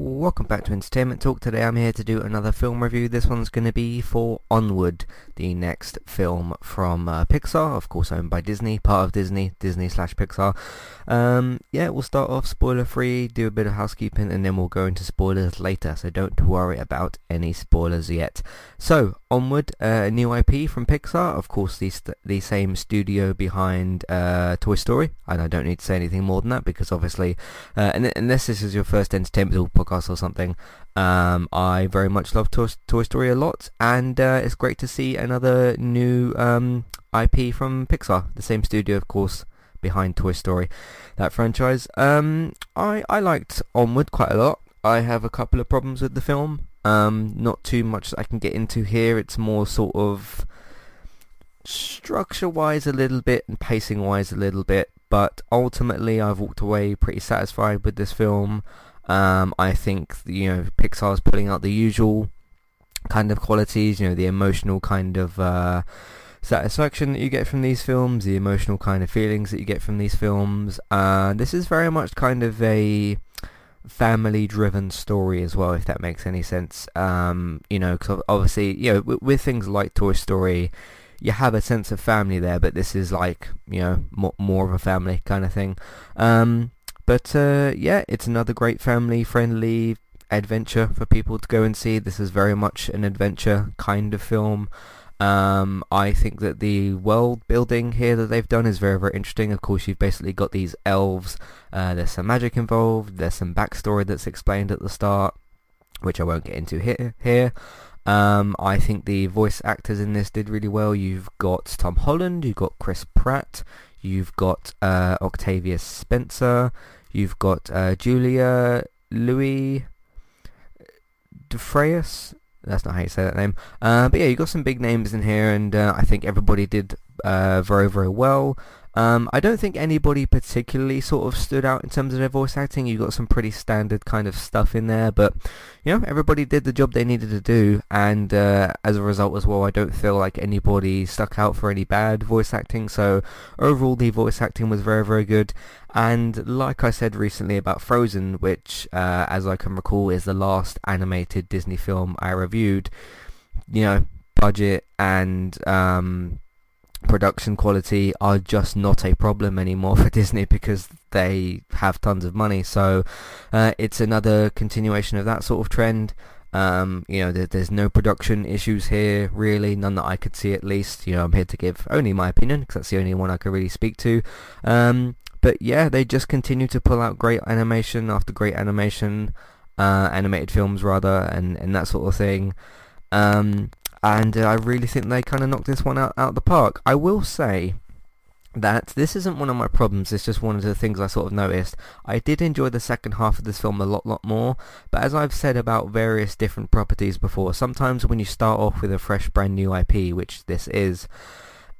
Welcome back to Entertainment Talk. Today I'm here to do another film review. This one's going to be for Onward, the next film from uh, Pixar, of course owned by Disney, part of Disney, Disney slash Pixar. Um, yeah, we'll start off spoiler free, do a bit of housekeeping, and then we'll go into spoilers later, so don't worry about any spoilers yet. So, Onward, uh, a new IP from Pixar, of course the, st- the same studio behind uh, Toy Story, and I don't need to say anything more than that because obviously, uh, unless this is your first Entertainment podcast or something. Um, I very much love Toy, Toy Story a lot, and uh, it's great to see another new um, IP from Pixar, the same studio, of course, behind Toy Story, that franchise. Um, I I liked Onward quite a lot. I have a couple of problems with the film. Um, not too much I can get into here. It's more sort of structure-wise a little bit and pacing-wise a little bit, but ultimately I've walked away pretty satisfied with this film. Um, I think you know Pixar's putting out the usual kind of qualities, you know, the emotional kind of uh, satisfaction that you get from these films, the emotional kind of feelings that you get from these films. Uh, this is very much kind of a family-driven story as well, if that makes any sense. Um, you know, cause obviously, you know, with, with things like Toy Story, you have a sense of family there, but this is like, you know, more, more of a family kind of thing. Um, but uh, yeah, it's another great family-friendly adventure for people to go and see. This is very much an adventure kind of film. Um, I think that the world building here that they've done is very, very interesting. Of course, you've basically got these elves. Uh, there's some magic involved. There's some backstory that's explained at the start, which I won't get into here. here. Um, I think the voice actors in this did really well. You've got Tom Holland, you've got Chris Pratt, you've got uh, Octavia Spencer, You've got uh, Julia Louis Defrayus. That's not how you say that name. Uh, but yeah, you've got some big names in here, and uh, I think everybody did uh, very, very well. Um, I don't think anybody particularly sort of stood out in terms of their voice acting. You got some pretty standard kind of stuff in there, but you know everybody did the job they needed to do, and uh, as a result as well, I don't feel like anybody stuck out for any bad voice acting. So overall, the voice acting was very very good. And like I said recently about Frozen, which uh, as I can recall is the last animated Disney film I reviewed, you know budget and um, production quality are just not a problem anymore for Disney because they have tons of money. So uh, it's another continuation of that sort of trend. Um, you know, there, there's no production issues here, really, none that I could see at least. You know, I'm here to give only my opinion because that's the only one I can really speak to. Um, but yeah, they just continue to pull out great animation after great animation, uh, animated films rather, and, and that sort of thing. Um, and uh, I really think they kind of knocked this one out, out of the park. I will say that this isn't one of my problems, it's just one of the things I sort of noticed. I did enjoy the second half of this film a lot, lot more, but as I've said about various different properties before, sometimes when you start off with a fresh brand new IP, which this is,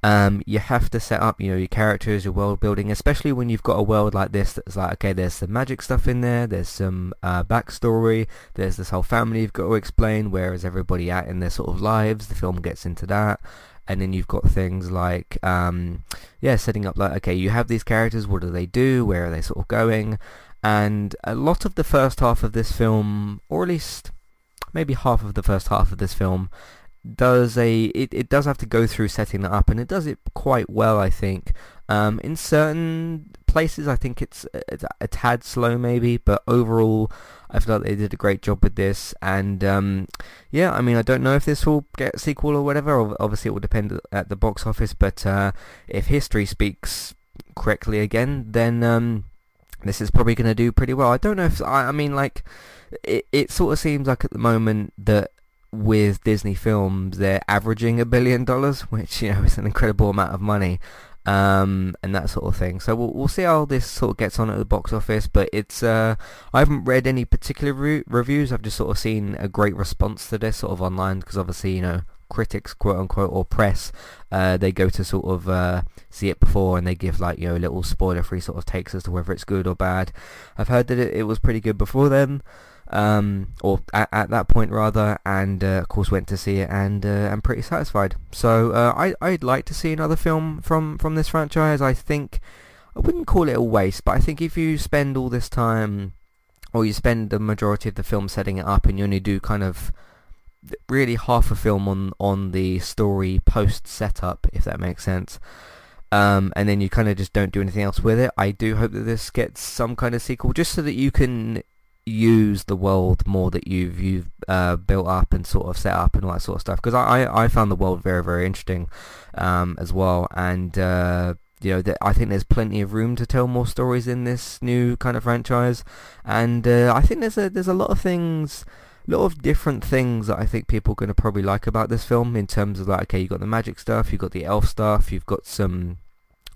um, you have to set up, you know, your characters, your world building, especially when you've got a world like this that's like, okay, there's some magic stuff in there, there's some uh, backstory, there's this whole family you've got to explain, where is everybody at in their sort of lives, the film gets into that, and then you've got things like, um, yeah, setting up like, okay, you have these characters, what do they do, where are they sort of going, and a lot of the first half of this film, or at least maybe half of the first half of this film, does a it, it does have to go through setting that up and it does it quite well I think. Um, in certain places I think it's, it's a tad slow maybe but overall I feel like they did a great job with this. And um, yeah I mean I don't know if this will get a sequel or whatever. Obviously it will depend at the box office but uh, if history speaks correctly again then um, this is probably going to do pretty well. I don't know if I, I mean like it, it sort of seems like at the moment that with Disney films, they're averaging a billion dollars, which you know is an incredible amount of money, um, and that sort of thing. So we'll, we'll see how this sort of gets on at the box office. But it's uh, I haven't read any particular re- reviews. I've just sort of seen a great response to this sort of online because obviously you know critics quote unquote or press uh, they go to sort of uh, see it before and they give like you know little spoiler free sort of takes as to whether it's good or bad I've heard that it, it was pretty good before then um, or at, at, that point rather, and uh, of course went to see it and uh, I'm pretty satisfied. So uh, I I'd like to see another film from from this franchise. I think I wouldn't call it a waste, but I think if you spend all this time or you spend the majority of the film setting it up and you only do kind of really half a film on on the story post setup, if that makes sense. Um, and then you kind of just don't do anything else with it. I do hope that this gets some kind of sequel, just so that you can use the world more that you've you've uh, built up and sort of set up and all that sort of stuff. Because I, I, I found the world very very interesting um, as well, and uh, you know I think there's plenty of room to tell more stories in this new kind of franchise, and uh, I think there's a there's a lot of things a lot of different things that I think people are going to probably like about this film in terms of like, okay, you've got the magic stuff, you've got the elf stuff, you've got some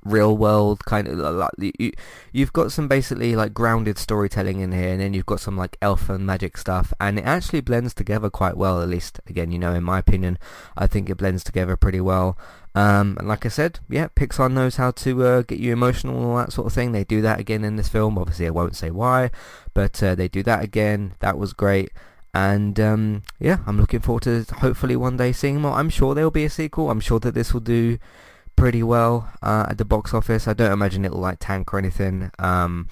real world kind of like you, you've got some basically like grounded storytelling in here and then you've got some like elf and magic stuff and it actually blends together quite well at least again you know in my opinion I think it blends together pretty well. Um, and like I said yeah Pixar knows how to uh, get you emotional and all that sort of thing. They do that again in this film. Obviously I won't say why but uh, they do that again. That was great. And um, yeah, I'm looking forward to hopefully one day seeing more. I'm sure there will be a sequel. I'm sure that this will do pretty well uh, at the box office. I don't imagine it'll like tank or anything. Um,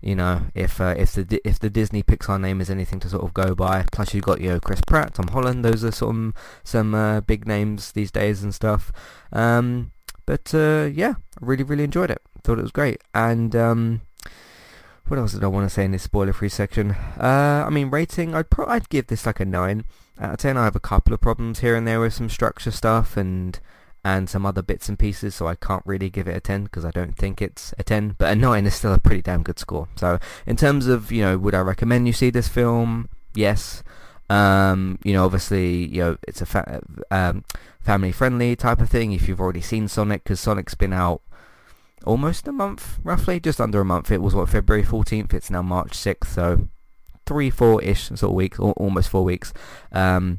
you know, if uh, if the if the Disney Pixar name is anything to sort of go by. Plus, you've got you know Chris Pratt, Tom Holland. Those are some some uh, big names these days and stuff. Um, but uh, yeah, I really really enjoyed it. Thought it was great, and um, what else did I want to say in this spoiler-free section? Uh, I mean, rating, I'd pro- I'd give this like a 9 out of 10. I have a couple of problems here and there with some structure stuff and and some other bits and pieces, so I can't really give it a 10 because I don't think it's a 10, but a 9 is still a pretty damn good score. So in terms of, you know, would I recommend you see this film? Yes. Um, you know, obviously, you know, it's a fa- um, family-friendly type of thing if you've already seen Sonic, because Sonic's been out almost a month, roughly, just under a month. It was what February 14th. It's now March 6th, so three, four-ish sort of weeks, almost four weeks. Um,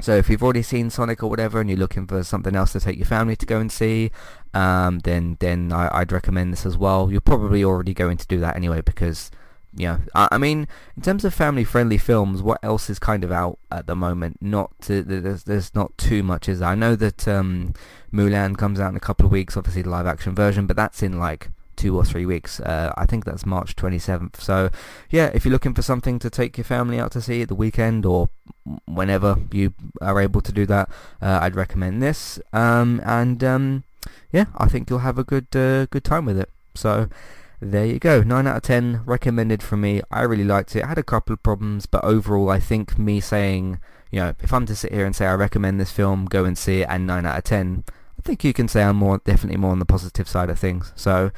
so if you've already seen Sonic or whatever, and you're looking for something else to take your family to go and see, um, then then I, would recommend this as well. You're probably already going to do that anyway because yeah, I, I, mean, in terms of family-friendly films, what else is kind of out at the moment? Not to, there's there's not too much, is there? I know that um, Mulan comes out in a couple of weeks, obviously the live-action version, but that's in like two or three weeks. Uh, I think that's March 27th. So, yeah, if you're looking for something to take your family out to see at the weekend or whenever you are able to do that, uh, I'd recommend this. Um, and um, yeah, I think you'll have a good uh, good time with it. So there you go 9 out of 10 recommended from me I really liked it I had a couple of problems but overall I think me saying you know if I'm to sit here and say I recommend this film go and see it and 9 out of 10 I think you can say I'm more definitely more on the positive side of things so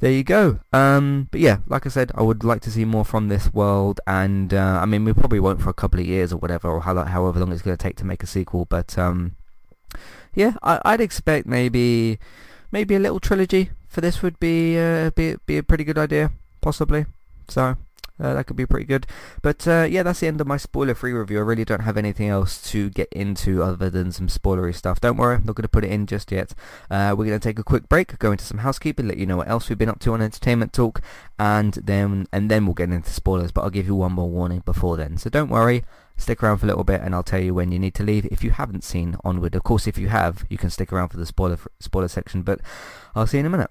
there you go um, but yeah like I said I would like to see more from this world and uh, I mean we probably won't for a couple of years or whatever or how, however long it's going to take to make a sequel but um, yeah I, I'd expect maybe maybe a little trilogy for this would be uh, be be a pretty good idea, possibly. So uh, that could be pretty good. But uh, yeah, that's the end of my spoiler-free review. I really don't have anything else to get into other than some spoilery stuff. Don't worry, I'm not going to put it in just yet. Uh, we're going to take a quick break, go into some housekeeping, let you know what else we've been up to on Entertainment Talk, and then and then we'll get into spoilers. But I'll give you one more warning before then. So don't worry. Stick around for a little bit and I'll tell you when you need to leave if you haven't seen Onward. Of course, if you have, you can stick around for the spoiler spoiler section, but I'll see you in a minute.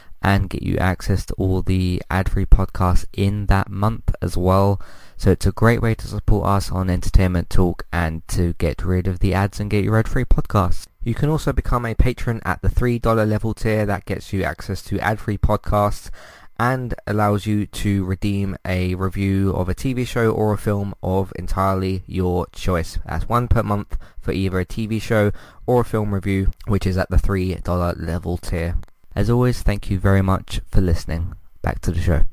and get you access to all the ad-free podcasts in that month as well. So it's a great way to support us on Entertainment Talk and to get rid of the ads and get your ad-free podcasts. You can also become a patron at the $3 level tier. That gets you access to ad-free podcasts and allows you to redeem a review of a TV show or a film of entirely your choice. That's one per month for either a TV show or a film review, which is at the $3 level tier. As always, thank you very much for listening. Back to the show.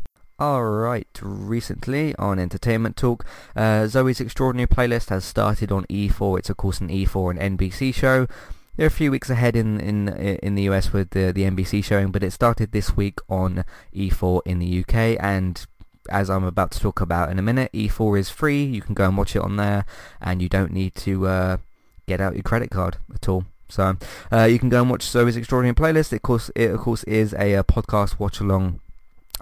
Alright, recently on Entertainment Talk, uh, Zoey's Extraordinary Playlist has started on E4. It's of course an E4 and NBC show. They're a few weeks ahead in in in the US with the the NBC showing, but it started this week on E4 in the UK and as I'm about to talk about in a minute, E4 is free. You can go and watch it on there, and you don't need to uh, get out your credit card at all. So uh, you can go and watch Zoey's Extraordinary Playlist. It, of course, it of course is a, a podcast watch along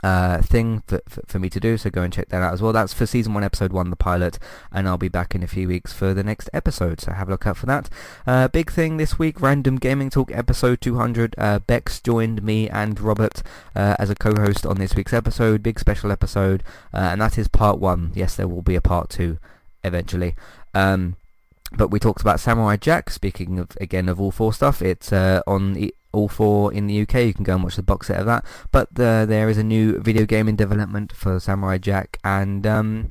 uh, thing for, for, for, me to do, so go and check that out as well. That's for season one, episode one, the pilot, and I'll be back in a few weeks for the next episode, so have a look out for that. Uh, big thing this week, Random Gaming Talk episode 200. Uh, Bex joined me and Robert uh, as a co-host on this week's episode, big special episode, uh, and that is part one. Yes, there will be a part two eventually. Um, but we talked about Samurai Jack. Speaking of again of all four stuff, it's uh, on all four in the UK. You can go and watch the box set of that. But there is a new video game in development for Samurai Jack, and um,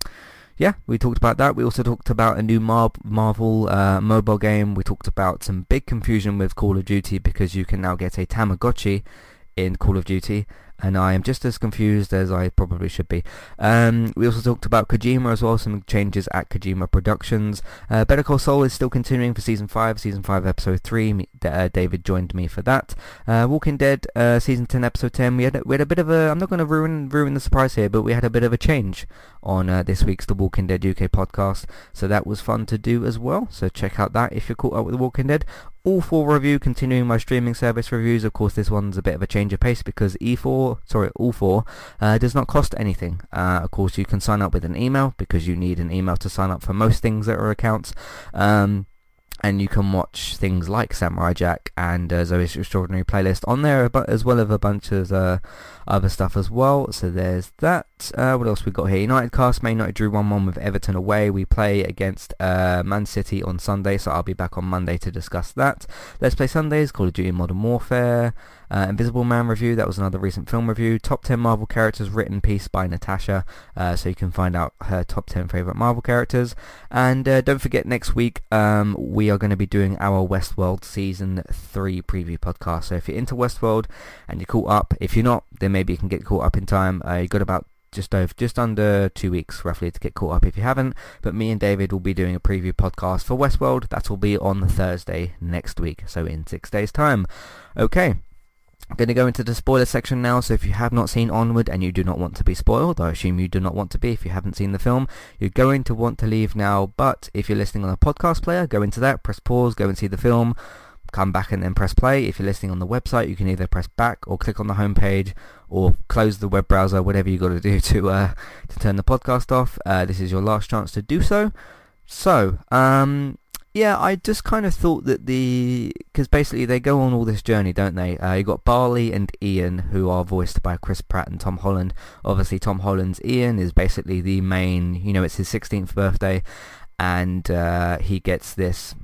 yeah, we talked about that. We also talked about a new Mar- Marvel uh, mobile game. We talked about some big confusion with Call of Duty because you can now get a Tamagotchi in Call of Duty and I am just as confused as I probably should be. Um, we also talked about Kojima as well, some changes at Kojima Productions. Uh, Better Call Saul is still continuing for Season 5, Season 5 Episode 3. Me, uh, David joined me for that. Uh, Walking Dead uh, Season 10 Episode 10, we had, we had a bit of a, I'm not going to ruin ruin the surprise here, but we had a bit of a change on uh, this week's The Walking Dead UK podcast, so that was fun to do as well. So check out that if you're caught up with The Walking Dead all four review continuing my streaming service reviews of course this one's a bit of a change of pace because e4 sorry all four uh, does not cost anything. Uh, of course you can sign up with an email because you need an email to sign up for most things that are accounts. Um, and you can watch things like Samurai Jack and uh, Zoey's Extraordinary Playlist on there, as well as a bunch of uh, other stuff as well. So there's that. Uh, what else we got here? United Cast, Man United drew 1-1 with Everton away. We play against uh, Man City on Sunday, so I'll be back on Monday to discuss that. Let's Play Sundays, Call of Duty Modern Warfare. Uh, Invisible Man review, that was another recent film review. Top 10 Marvel characters written piece by Natasha, uh, so you can find out her top 10 favourite Marvel characters. And uh, don't forget next week um, we are going to be doing our Westworld Season 3 preview podcast. So if you're into Westworld and you're caught up, if you're not, then maybe you can get caught up in time. Uh, you got about just over just under two weeks roughly to get caught up if you haven't but me and David will be doing a preview podcast for Westworld that will be on Thursday next week so in six days time okay I'm going to go into the spoiler section now, so if you have not seen Onward and you do not want to be spoiled, I assume you do not want to be if you haven't seen the film, you're going to want to leave now, but if you're listening on a podcast player, go into that, press pause, go and see the film, come back and then press play. If you're listening on the website, you can either press back or click on the home page or close the web browser, whatever you got to do to uh, to turn the podcast off. Uh, this is your last chance to do so. So, um, yeah, I just kind of thought that the because basically they go on all this journey, don't they? Uh, you got Barley and Ian, who are voiced by Chris Pratt and Tom Holland. Obviously, Tom Holland's Ian is basically the main. You know, it's his 16th birthday, and uh, he gets this.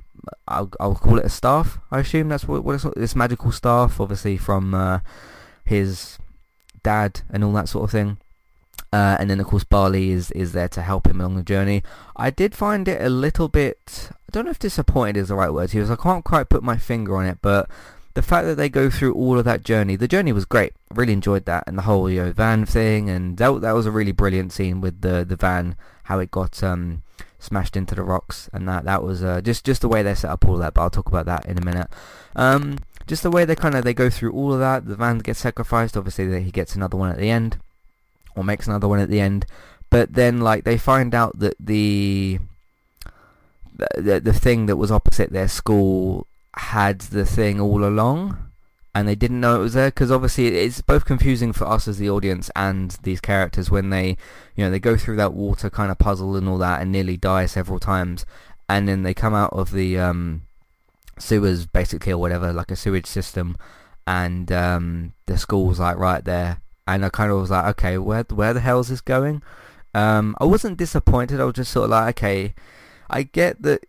I'll, I'll call it a staff. I assume that's what, what it's this magical staff, obviously from uh, his dad and all that sort of thing. Uh, and then of course Barley is, is there to help him along the journey. I did find it a little bit, I don't know if disappointed is the right word use, I can't quite put my finger on it, but the fact that they go through all of that journey, the journey was great. I really enjoyed that and the whole you know, van thing and that, that was a really brilliant scene with the, the van, how it got um, smashed into the rocks and that, that was uh, just, just the way they set up all that, but I'll talk about that in a minute. Um, just the way they kind of, they go through all of that, the van gets sacrificed, obviously he gets another one at the end or makes another one at the end. But then, like, they find out that the the the thing that was opposite their school had the thing all along, and they didn't know it was there because obviously it's both confusing for us as the audience and these characters when they, you know, they go through that water kind of puzzle and all that and nearly die several times, and then they come out of the um, sewers basically or whatever, like a sewage system, and um, the school's like right there and I kind of was like, okay, where where the hell is this going? Um, I wasn't disappointed. I was just sort of like, okay, I get that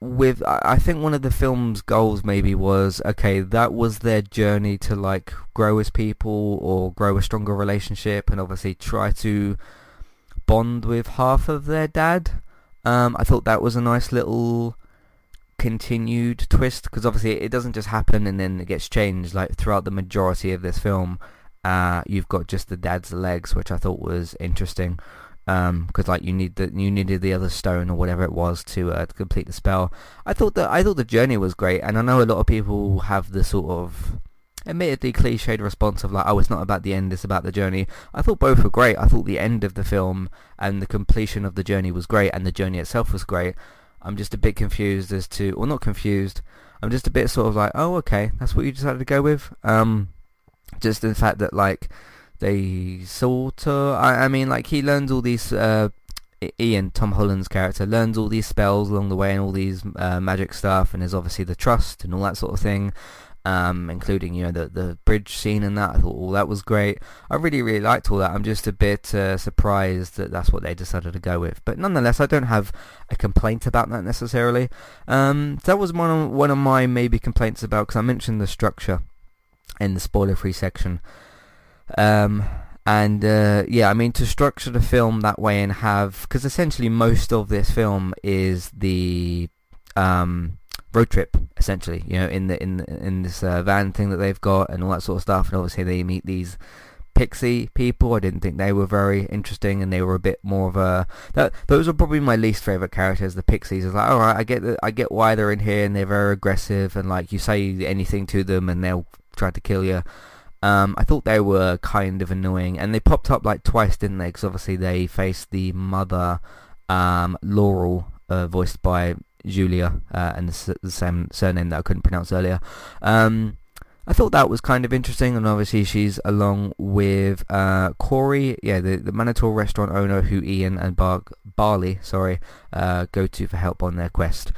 with I think one of the film's goals maybe was okay that was their journey to like grow as people or grow a stronger relationship and obviously try to bond with half of their dad. Um, I thought that was a nice little continued twist because obviously it doesn't just happen and then it gets changed like throughout the majority of this film. Uh, you've got just the dad's legs, which I thought was interesting because um, like you need the you needed the other stone or whatever it was to, uh, to complete the spell. I thought that I thought the journey was great, and I know a lot of people have the sort of admittedly cliched response of like, oh, it's not about the end, it's about the journey. I thought both were great. I thought the end of the film and the completion of the journey was great, and the journey itself was great. I'm just a bit confused as to, or not confused. I'm just a bit sort of like, oh, okay, that's what you decided to go with. Um, just the fact that like they sort of, I, I mean, like he learns all these, uh, Ian, Tom Holland's character, learns all these spells along the way and all these uh, magic stuff and there's obviously the trust and all that sort of thing. Um, including you know the the bridge scene and that. I thought all that was great. I really really liked all that. I'm just a bit uh, surprised that that's what they decided to go with. But nonetheless, I don't have a complaint about that necessarily. Um, that was one of one of my maybe complaints about because I mentioned the structure in the spoiler free section. Um, and uh, yeah, I mean to structure the film that way and have because essentially most of this film is the um, road trip essentially. You know, in the in in this uh, van thing that they've got and all that sort of stuff. And obviously they meet these pixie people. I didn't think they were very interesting, and they were a bit more of a. That, those are probably my least favorite characters. The pixies. It's like, all right, I get the, I get why they're in here, and they're very aggressive, and like you say anything to them, and they'll try to kill you. Um, I thought they were kind of annoying, and they popped up like twice, didn't they? Because obviously they faced the mother, um, Laurel, uh, voiced by Julia, uh, and the, the, same surname that I couldn't pronounce earlier. Um, I thought that was kind of interesting, and obviously she's along with uh, Corey, yeah, the, the Manotaur restaurant owner who Ian and Bar- Barley, sorry, uh, go to for help on their quest.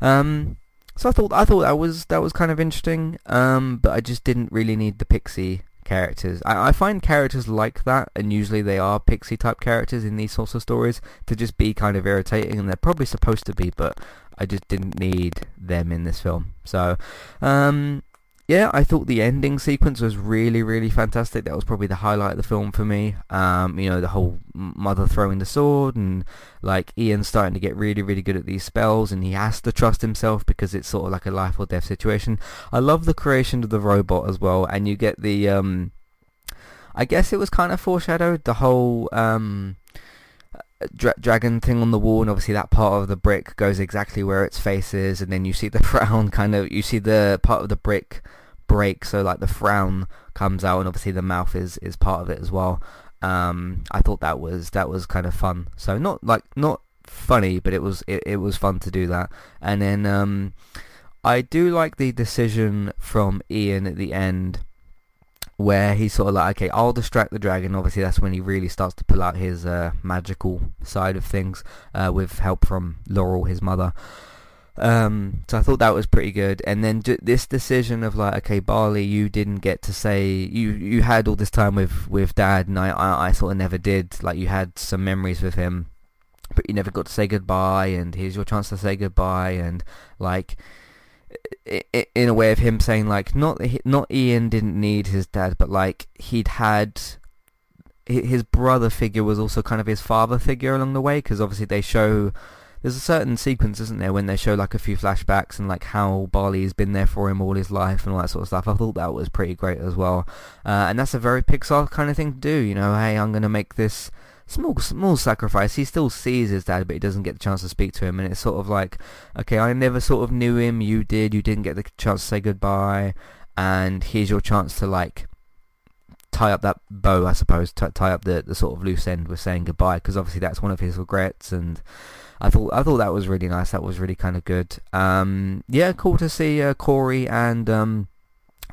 Um, so I thought I thought that was that was kind of interesting, um, but I just didn't really need the pixie characters. I, I find characters like that, and usually they are pixie type characters in these sorts of stories, to just be kind of irritating, and they're probably supposed to be, but I just didn't need them in this film. So, um, yeah, I thought the ending sequence was really, really fantastic. That was probably the highlight of the film for me. Um, you know, the whole mother throwing the sword and like Ian starting to get really, really good at these spells and he has to trust himself because it's sort of like a life or death situation. I love the creation of the robot as well and you get the, um, I guess it was kind of foreshadowed, the whole, um, dra- dragon thing on the wall, and obviously that part of the brick goes exactly where its face is, and then you see the frown kind of, you see the part of the brick break, so like the frown comes out, and obviously the mouth is is part of it as well. Um, I thought that was that was kind of fun. So not like not funny, but it was it, it was fun to do that. And then um, I do like the decision from Ian at the end where he's sort of like, okay, I'll distract the dragon. Obviously, that's when he really starts to pull out his uh, magical side of things uh, with help from Laurel, his mother. Um, so I thought that was pretty good. And then this decision of like, okay, Barley, you didn't get to say you you had all this time with with Dad, and I I, I sort of never did. Like you had some memories with him, but you never got to say goodbye. And here's your chance to say goodbye. And like in a way of him saying like not not Ian didn't need his dad, but like he'd had his brother figure was also kind of his father figure along the way because obviously they show there's a certain sequence isn't there when they show like a few flashbacks and like how Barley's been there for him all his life and all that sort of stuff I thought that was pretty great as well uh, and that's a very Pixar kind of thing to do you know hey I'm gonna make this small small sacrifice. He still sees his dad, but he doesn't get the chance to speak to him. And it's sort of like, okay, I never sort of knew him. You did. You didn't get the chance to say goodbye. And here's your chance to like tie up that bow, I suppose, t- tie up the, the sort of loose end with saying goodbye, because obviously that's one of his regrets. And I thought I thought that was really nice. That was really kind of good. Um, yeah, cool to see uh, Corey and um,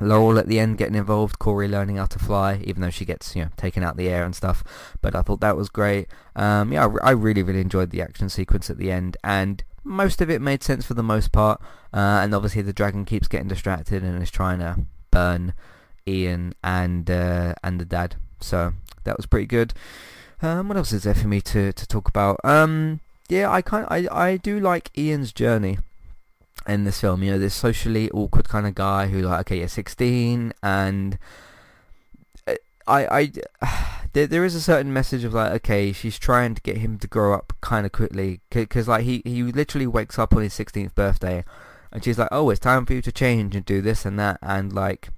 Laurel at the end getting involved, Corey learning how to fly, even though she gets you know taken out the air and stuff. But I thought that was great. Um, yeah, I, I, really really enjoyed the action sequence at the end, and most of it made sense for the most part. Uh, and obviously the dragon keeps getting distracted and is trying to burn Ian and uh, and the dad. So that was pretty good. Um, what else is there for me to, to talk about? Um, yeah, I kind I I do like Ian's journey in this film. You know, this socially awkward kind of guy who like, okay, you're 16, and uh, I, I, there, there is a certain message of like, okay, she's trying to get him to grow up kind of quickly, because like he, he literally wakes up on his 16th birthday, and she's like, oh, it's time for you to change and do this and that, and like,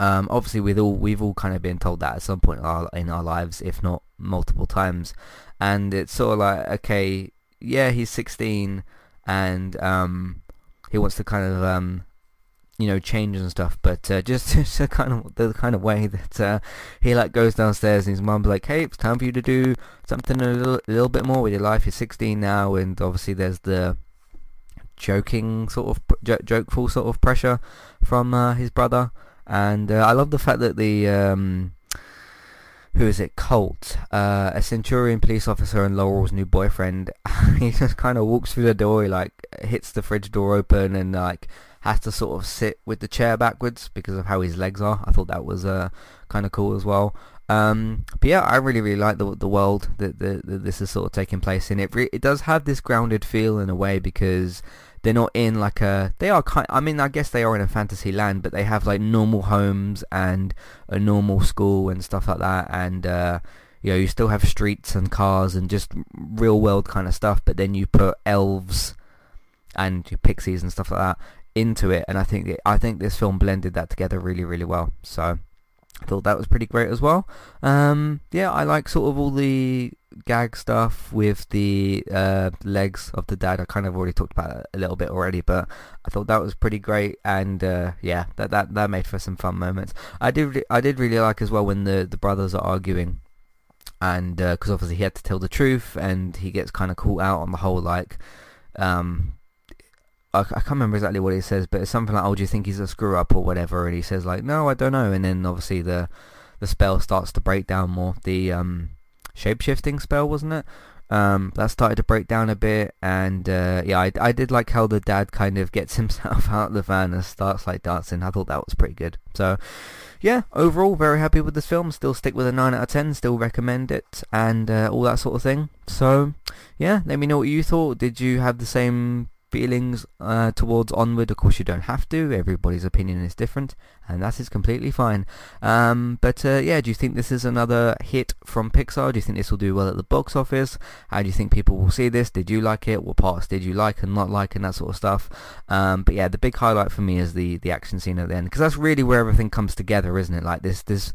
um, obviously we all we've all kind of been told that at some point in our, in our lives, if not multiple times, and it's sort of like, okay, yeah, he's 16, and um, he wants to kind of um, you know change and stuff but uh, just just the kind of the kind of way that uh, he like goes downstairs and his mum's like hey it's time for you to do something a little, a little bit more with your life. You're 16 now and obviously there's the joking sort of jokeful sort of pressure from uh, his brother and uh, I love the fact that the um, who is it, Colt, uh, a Centurion police officer and Laurel's new boyfriend. he just kind of walks through the door, he like hits the fridge door open and like has to sort of sit with the chair backwards because of how his legs are. I thought that was uh, kind of cool as well. Um, but yeah, I really really like the the world that, that, that this is sort of taking place in. It re- it does have this grounded feel in a way because they're not in like a they are kind I mean I guess they are in a fantasy land but they have like normal homes and a normal school and stuff like that. And uh, you know you still have streets and cars and just real world kind of stuff but then you put elves and pixies and stuff like that into it. And I think I think this film blended that together really really well. So thought that was pretty great as well um, yeah I like sort of all the gag stuff with the uh, legs of the dad. I kind of already talked about it a little bit already, but I thought that was pretty great, and uh, yeah, that that that made for some fun moments. I did I did really like as well when the the brothers are arguing, and because uh, obviously he had to tell the truth, and he gets kind of caught out on the whole like. Um, I, can't remember exactly what he says, but it's something like, "Oh, do you think he's a screw up or whatever?" And he says like, "No, I don't know." And then obviously the the spell starts to break down more. The um shape-shifting spell, wasn't it? Um, that started to break down a bit, and uh, yeah, I, I did like how the dad kind of gets himself out of the van and starts like dancing. I thought that was pretty good. So, yeah, overall, very happy with this film. Still stick with a 9 out of 10, still recommend it, and uh, all that sort of thing. So, yeah, let me know what you thought. Did you have the same feelings uh, towards Onward. Of course, you don't have to. Everybody's opinion is different, and that is completely fine. Um, but uh, yeah, do you think this is another hit from Pixar? Do you think this will do well at the box office? How do you think people will see this? Did you like it? What parts did you like and not like, and that sort of stuff? Um, but yeah, the big highlight for me is the the action scene at the end because that's really where everything comes together, isn't it? Like this this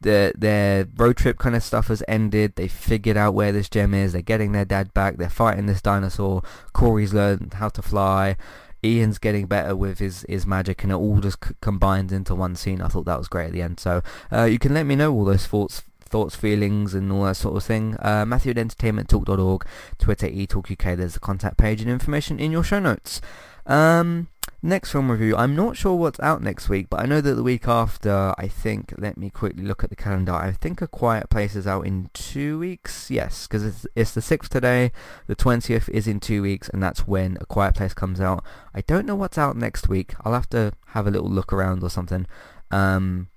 the, their road trip kind of stuff has ended. They figured out where this gem is. They're getting their dad back. They're fighting this dinosaur. Corey's learned how to fly. Ian's getting better with his, his magic and it all just c- combines into one scene. I thought that was great at the end. So uh, you can let me know all those thoughts thoughts, feelings, and all that sort of thing. Uh, Matthew at entertainmenttalk.org, Twitter eTalkUK. There's the contact page and information in your show notes. Um, next film review. I'm not sure what's out next week, but I know that the week after, I think, let me quickly look at the calendar. I think A Quiet Place is out in two weeks. Yes, because it's, it's the 6th today. The 20th is in two weeks, and that's when A Quiet Place comes out. I don't know what's out next week. I'll have to have a little look around or something. Um,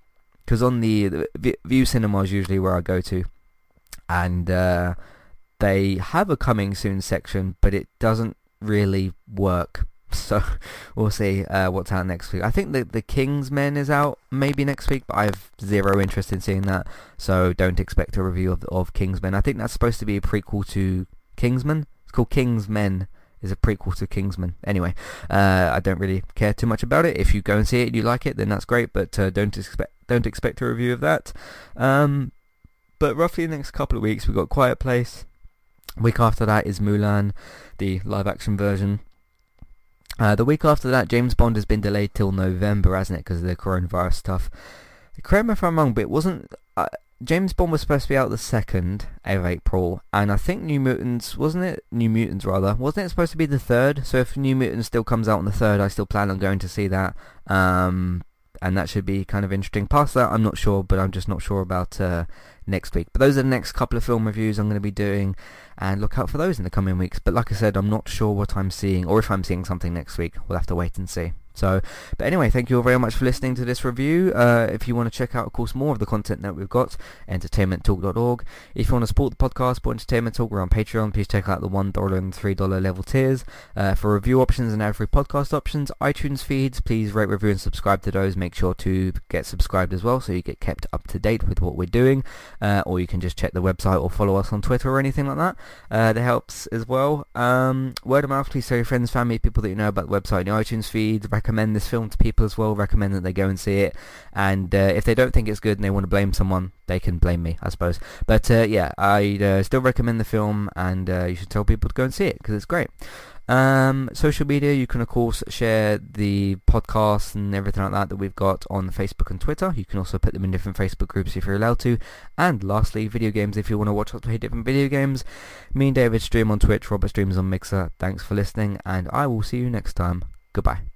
because on the, the Vue Cinema is usually where I go to, and uh, they have a coming soon section, but it doesn't really work So we'll see uh, what's out next week. I think the the King's Man is out maybe next week, but I have zero interest in seeing that. So don't expect a review of of King's Man. I think that's supposed to be a prequel to Kingsman. It's called King's Man. Is a prequel to Kingsman. Anyway, uh, I don't really care too much about it. If you go and see it and you like it, then that's great. But uh, don't expect don't expect a review of that. Um, but roughly the next couple of weeks, we've got Quiet Place. Week after that is Mulan, the live action version. Uh, the week after that, James Bond has been delayed till November, hasn't it, because of the coronavirus stuff. Correct me if I'm wrong, but it wasn't... Uh, James Bond was supposed to be out the 2nd of April, and I think New Mutants, wasn't it? New Mutants, rather. Wasn't it supposed to be the 3rd? So if New Mutants still comes out on the 3rd, I still plan on going to see that. Um, and that should be kind of interesting. Past that, I'm not sure, but I'm just not sure about uh, next week. But those are the next couple of film reviews I'm going to be doing, and look out for those in the coming weeks. But like I said, I'm not sure what I'm seeing, or if I'm seeing something next week. We'll have to wait and see. So, but anyway, thank you all very much for listening to this review. Uh, if you want to check out, of course, more of the content that we've got, entertainmenttalk.org. If you want to support the podcast, support Entertainment Talk, we're on Patreon. Please check out the $1 and $3 level tiers. Uh, for review options and every podcast options, iTunes feeds, please rate, review, and subscribe to those. Make sure to get subscribed as well so you get kept up to date with what we're doing. Uh, or you can just check the website or follow us on Twitter or anything like that. Uh, that helps as well. Um, word of mouth, please tell your friends, family, people that you know about the website the iTunes feed recommend this film to people as well. Recommend that they go and see it. And uh, if they don't think it's good and they want to blame someone, they can blame me, I suppose. But uh, yeah, I uh, still recommend the film, and uh, you should tell people to go and see it because it's great. Um, social media, you can of course share the podcast and everything like that that we've got on Facebook and Twitter. You can also put them in different Facebook groups if you're allowed to. And lastly, video games. If you want to watch us play different video games, me and David stream on Twitch, Robert streams on Mixer. Thanks for listening, and I will see you next time. Goodbye.